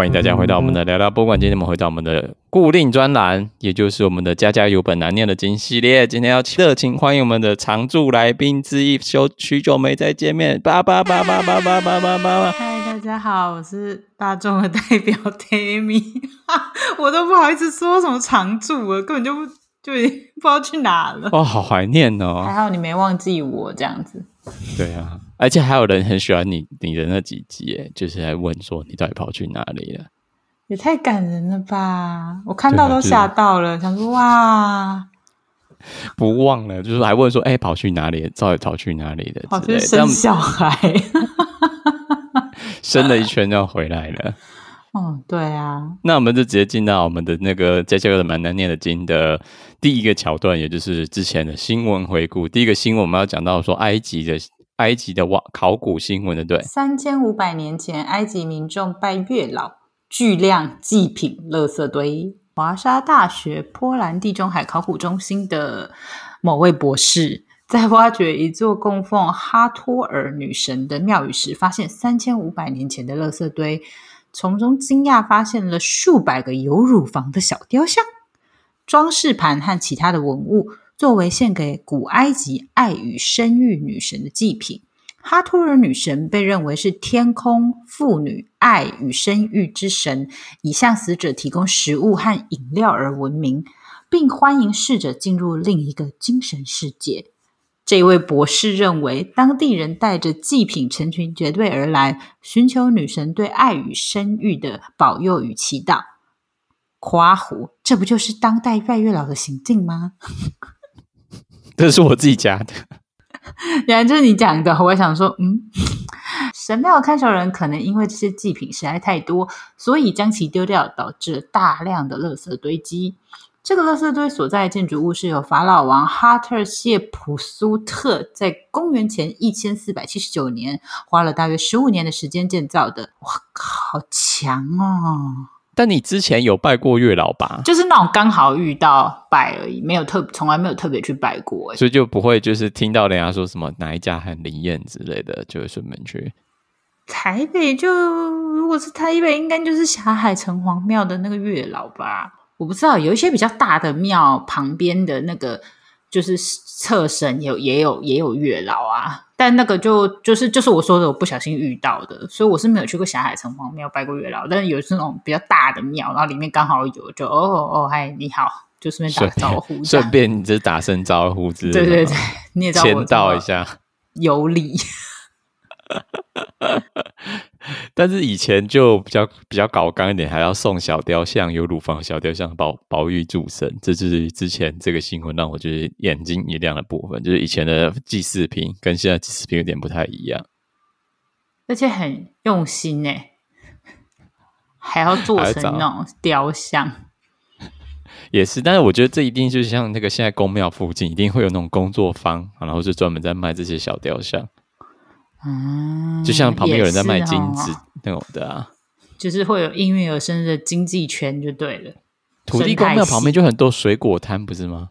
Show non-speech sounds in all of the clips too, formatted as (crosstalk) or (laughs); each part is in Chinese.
欢迎大家回到我们的聊聊博物馆。今天我们回到我们的固定专栏，也就是我们的家家有本难念的经系列。今天要热情欢迎我们的常驻来宾之一，休许久没再见面，叭叭叭叭叭叭叭叭叭。嗨，大家好，我是大众的代表 Tammy，(laughs) 我都不好意思说什么常驻了，根本就不就已经不知道去哪了。哇，好怀念哦！还好你没忘记我这样子。对啊。(laughs) 而且还有人很喜欢你你的那几集，哎，就是来问说你到底跑去哪里了？也太感人了吧！我看到都吓到了，就是、想说哇，(laughs) 不忘了，就是还问说，哎，跑去哪里？到底跑去哪里的？跑去生小孩，(laughs) 生了一圈要回来了。哦，对啊。那我们就直接进到我们的那个家家有本难念的经的第一个桥段，也就是之前的新闻回顾。第一个新闻我们要讲到说埃及的。埃及的挖考古新闻的，对，三千五百年前，埃及民众拜月老，巨量祭品垃圾堆。华沙大学波兰地中海考古中心的某位博士，在挖掘一座供奉哈托尔女神的庙宇时，发现三千五百年前的垃圾堆，从中惊讶发现了数百个有乳房的小雕像、装饰盘和其他的文物。作为献给古埃及爱与生育女神的祭品，哈托尔女神被认为是天空、妇女、爱与生育之神，以向死者提供食物和饮料而闻名，并欢迎逝者进入另一个精神世界。这位博士认为，当地人带着祭品成群结队而来，寻求女神对爱与生育的保佑与祈祷。夸胡，这不就是当代拜月老的行径吗？(laughs) 这是我自己加的，(laughs) 原来就是你讲的。我想说，嗯，神庙看守人可能因为这些祭品实在太多，所以将其丢掉，导致大量的垃圾堆积。这个垃圾堆所在建筑物是由法老王哈特谢普苏特在公元前一千四百七十九年花了大约十五年的时间建造的。哇，好强哦！但你之前有拜过月老吧？就是那种刚好遇到拜而已，没有特从来没有特别去拜过，所以就不会就是听到人家说什么哪一家很灵验之类的，就会顺便去。台北就如果是台北，应该就是霞海城隍庙的那个月老吧？我不知道，有一些比较大的庙旁边的那个就是侧身有也有也有月老啊。但那个就就是就是我说的，我不小心遇到的，所以我是没有去过霞海城隍庙拜过月老。但是有这种比较大的庙，然后里面刚好有，就哦哦嗨，你好，就顺便打个招呼，顺便你就打声招呼之类的，对对对，你也知道我签到一下，有礼。(laughs) (laughs) 但是以前就比较比较搞刚一点，还要送小雕像，有乳房小雕像保保佑诸神，这就是之前这个新闻让我觉得眼睛一亮的部分。就是以前的祭祀品跟现在祭祀品有点不太一样，而且很用心呢，还要做成那种雕像。(laughs) 也是，但是我觉得这一定就是像那个现在宫庙附近一定会有那种工作坊，然后就专门在卖这些小雕像。嗯，就像旁边有人在卖金子那种的啊，就是会有应运而生的经济圈就对了。土地公庙旁边就很多水果摊，不是吗？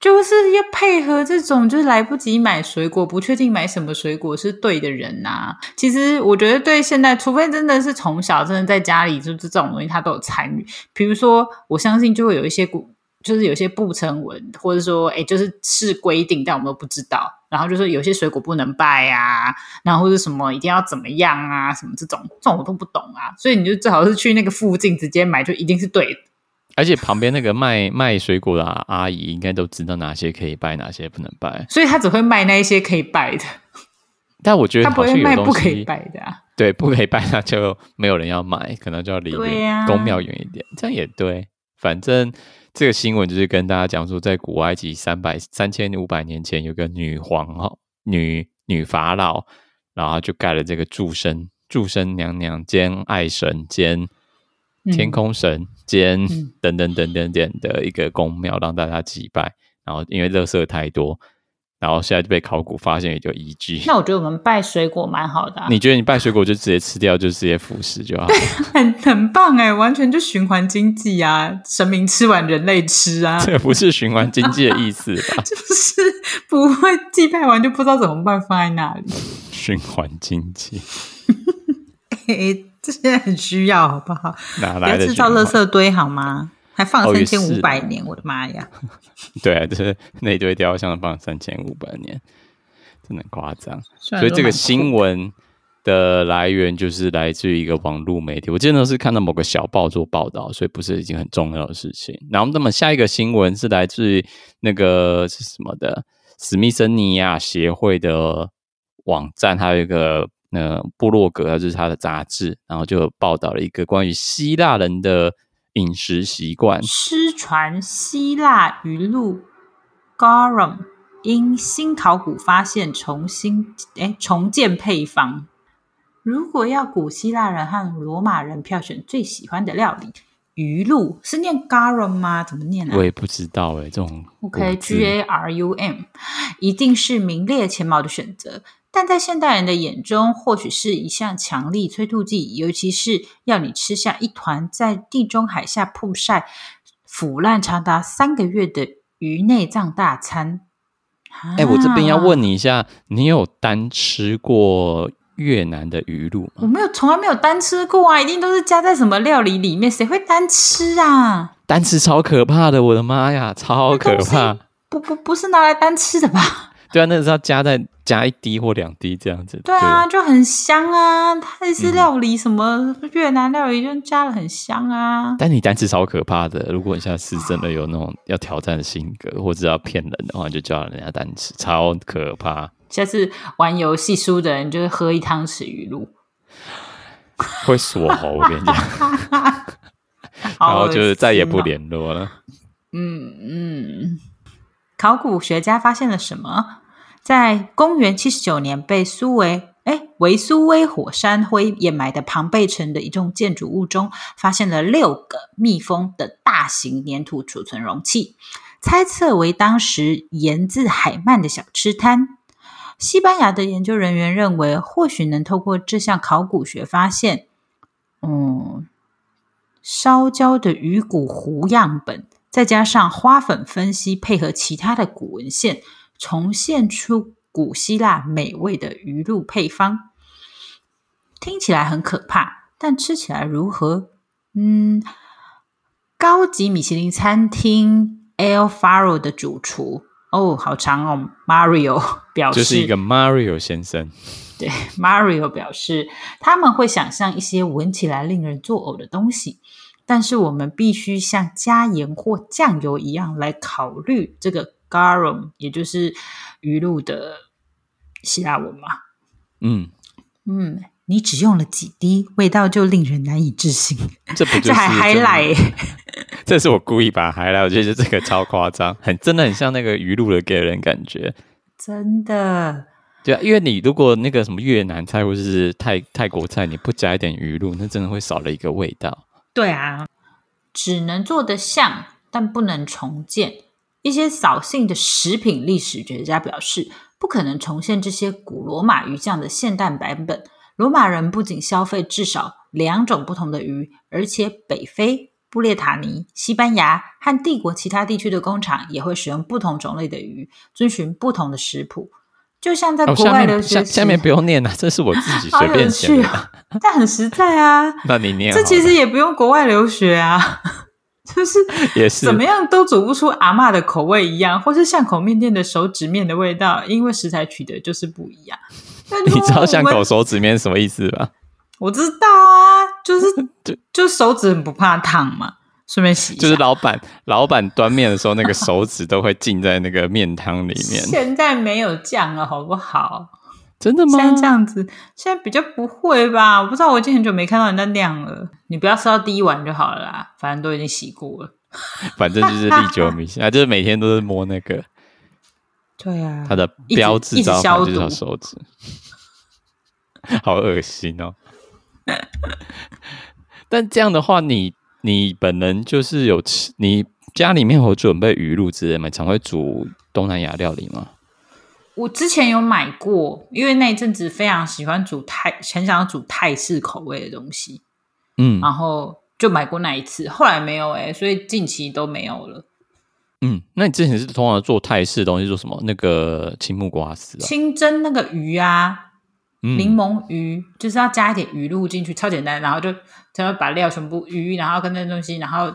就是要配合这种，就是来不及买水果，不确定买什么水果是对的人呐、啊。其实我觉得，对现在，除非真的是从小真的在家里，就是这种东西他都有参与。比如说，我相信就会有一些古。就是有些不成文，或者说，哎，就是是规定，但我们都不知道。然后就是有些水果不能拜啊，然后或者什么一定要怎么样啊，什么这种，这种我都不懂啊。所以你就最好是去那个附近直接买，就一定是对的。而且旁边那个卖卖水果的阿姨应该都知道哪些可以拜，哪些不能拜，所以她只会卖那一些可以拜的。(laughs) 但我觉得她不会卖不可以拜的啊。对，不可以拜，那就没有人要买，可能就要离宫庙远一点。这样也对，反正。这个新闻就是跟大家讲说，在古埃及三百三千五百年前，有个女皇哈女女法老，然后就盖了这个祝生祝生娘娘兼爱神兼天空神兼等等等等等的一个宫庙，让大家祭拜。然后因为垃圾太多。然后现在就被考古发现，也就遗迹。那我觉得我们拜水果蛮好的啊。你觉得你拜水果就直接吃掉，就直接腐蚀就好？(laughs) 对，很很棒哎，完全就循环经济啊！神明吃完人类吃啊，这个不是循环经济的意思吧？(laughs) 就是不会祭拜完就不知道怎么办，放在那里。(laughs) 循环经济，这些很需要，好不好？哪来的？不要制造垃圾堆好吗？还放三千五百年，哦、我的妈呀！(laughs) 对啊，就是那堆雕像放三千五百年，真的夸张。(laughs) 所以这个新闻的来源就是来自于一个网络媒体，我记得是看到某个小报做报道，所以不是一件很重要的事情。然后，那么下一个新闻是来自于那个是什么的？史密森尼亚协会的网站，还有一个呃部落格，就是他的杂志，然后就报道了一个关于希腊人的。饮食习惯，失传希腊鱼露 garum 因新考古发现重新诶重建配方。如果要古希腊人和罗马人票选最喜欢的料理，鱼露是念 garum 吗？怎么念呢、啊？我也不知道诶，这种 OK G A R U M 一定是名列前茅的选择。但在现代人的眼中，或许是一项强力催吐剂，尤其是要你吃下一团在地中海下曝晒、腐烂长达三个月的鱼内脏大餐。哎、欸，我这边要问你一下，你有单吃过越南的鱼露吗？我没有，从来没有单吃过啊，一定都是加在什么料理里面，谁会单吃啊？单吃超可怕的，我的妈呀，超可怕！不不不是拿来单吃的吧？对啊，那是要加在加一滴或两滴这样子。对啊，对就很香啊！泰式料理什么越南料理就加了很香啊。嗯、但你单吃超可怕的，如果你下次真的有那种要挑战的性格，或者要骗人的话，就叫人家单吃，超可怕。下次玩游戏输的人就是喝一汤匙鱼露，(laughs) 会锁喉。我跟你讲 (laughs) (laughs) 然后就是再也不联络了。嗯嗯。考古学家发现了什么？在公元七十九年被苏维哎维苏威火山灰掩埋的庞贝城的一栋建筑物中，发现了六个密封的大型粘土储存容器，猜测为当时源自海曼的小吃摊。西班牙的研究人员认为，或许能透过这项考古学发现，嗯，烧焦的鱼骨糊样本。再加上花粉分析，配合其他的古文献，重现出古希腊美味的鱼露配方。听起来很可怕，但吃起来如何？嗯，高级米其林餐厅 El Faro 的主厨哦，好长哦，Mario (laughs) 表示，就是一个 Mario 先生。对，Mario 表示，他们会想象一些闻起来令人作呕的东西。但是我们必须像加盐或酱油一样来考虑这个 garum，也就是鱼露的希腊文嘛。嗯嗯，你只用了几滴，味道就令人难以置信。这不就是还 highlight？(laughs) 这是我故意把它 highlight，我觉得这个超夸张，很真的很像那个鱼露的给人感觉。真的，对啊，因为你如果那个什么越南菜或者是泰泰国菜，你不加一点鱼露，那真的会少了一个味道。对啊，只能做得像，但不能重建。一些扫兴的食品历史学家表示，不可能重现这些古罗马鱼酱的现代版本。罗马人不仅消费至少两种不同的鱼，而且北非、布列塔尼、西班牙和帝国其他地区的工厂也会使用不同种类的鱼，遵循不同的食谱。就像在国外留学、哦下，下面不用念了，这是我自己 (laughs) 随便写的，但很实在啊。(laughs) 那你念，这其实也不用国外留学啊，(laughs) 就是也是怎么样都煮不出阿嬷的口味一样，或是巷口面店的手指面的味道，因为食材取得就是不一样。你知道巷口手指面什么意思吧？我知道啊，就是就就手指很不怕烫嘛。顺便洗，就是老板老板端面的时候，那个手指都会浸在那个面汤里面。现在没有酱了，好不好？真的吗？现在这样子，现在比较不会吧？我不知道，我已经很久没看到人家酿了。你不要吃到第一碗就好了啦，反正都已经洗过了。反正就是历久弥新 (laughs) 啊，就是每天都是摸那个。对啊，它的标志招牌就是他手指，(laughs) 好恶心哦。(laughs) 但这样的话，你。你本人就是有吃，你家里面有准备鱼露之类吗？常会煮东南亚料理吗？我之前有买过，因为那一阵子非常喜欢煮泰，很想要煮泰式口味的东西，嗯，然后就买过那一次，后来没有哎、欸，所以近期都没有了。嗯，那你之前是通常做泰式的东西做什么？那个青木瓜丝、啊，清蒸那个鱼啊，柠檬鱼、嗯、就是要加一点鱼露进去，超简单。然后就他要把料全部鱼，然后跟那东西，然后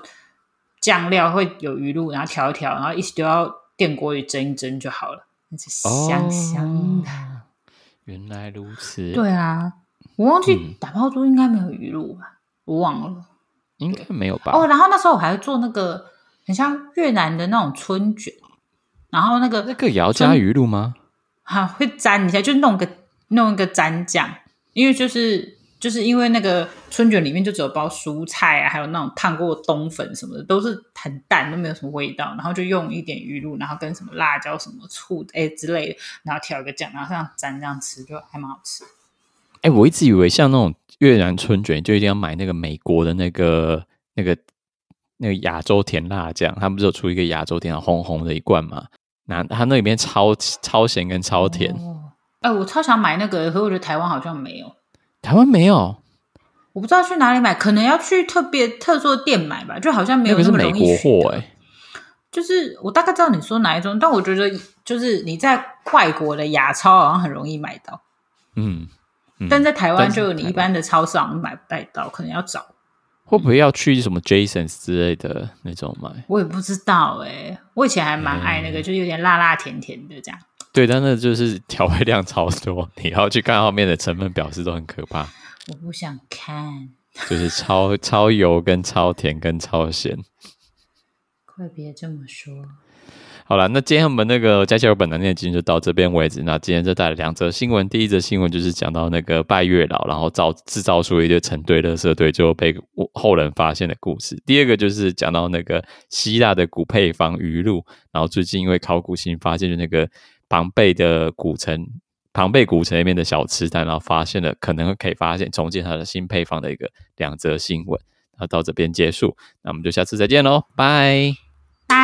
酱料会有鱼露，然后调一调，然后一起丢到电锅里蒸一蒸就好了，那是香香的。哦、原来如此。对啊，我忘记打抛猪应该没有鱼露吧？嗯、我忘了，应该没有吧？哦，然后那时候我还做那个很像越南的那种春卷，然后那个那个也要加鱼露吗？哈，会沾一下，就弄个。弄一个蘸酱，因为就是就是因为那个春卷里面就只有包蔬菜啊，还有那种烫过冬粉什么的，都是很淡，都没有什么味道。然后就用一点鱼露，然后跟什么辣椒、什么醋哎之类的，然后调一个酱，然后这样蘸这样吃，就还蛮好吃。哎，我一直以为像那种越南春卷，就一定要买那个美国的那个那个那个亚洲甜辣酱，他们不是有出一个亚洲甜辣红红的一罐嘛？那它那里面超超咸跟超甜。哦哎、欸，我超想买那个，可是我觉得台湾好像没有。台湾没有，我不知道去哪里买，可能要去特别特殊的店买吧，就好像没有那么容易。那是美国货哎、欸，就是我大概知道你说哪一种，但我觉得就是你在外国的亚超好像很容易买到。嗯，嗯但在台湾就你一般的超市好像买不太到，可能要找。会不会要去什么 Jasons 之类的那种买？我也不知道哎、欸，我以前还蛮爱那个，嗯、就是有点辣辣甜甜的这样。对，但那就是调味量超多，你要去看后面的成分表示都很可怕。我不想看，就是超超油、跟超甜、跟超咸。(laughs) 快别这么说。好了，那今天我们那个家家有本的念的经就到这边为止。那今天就带了两则新闻，第一则新闻就是讲到那个拜月老，然后造制造出一堆成堆垃圾堆，最后被后人发现的故事。第二个就是讲到那个希腊的古配方鱼露，然后最近因为考古新发现的那个。庞贝的古城，庞贝古城里面的小吃摊，然后发现了可能可以发现重建它的新配方的一个两则新闻，那到这边结束，那我们就下次再见喽，拜拜。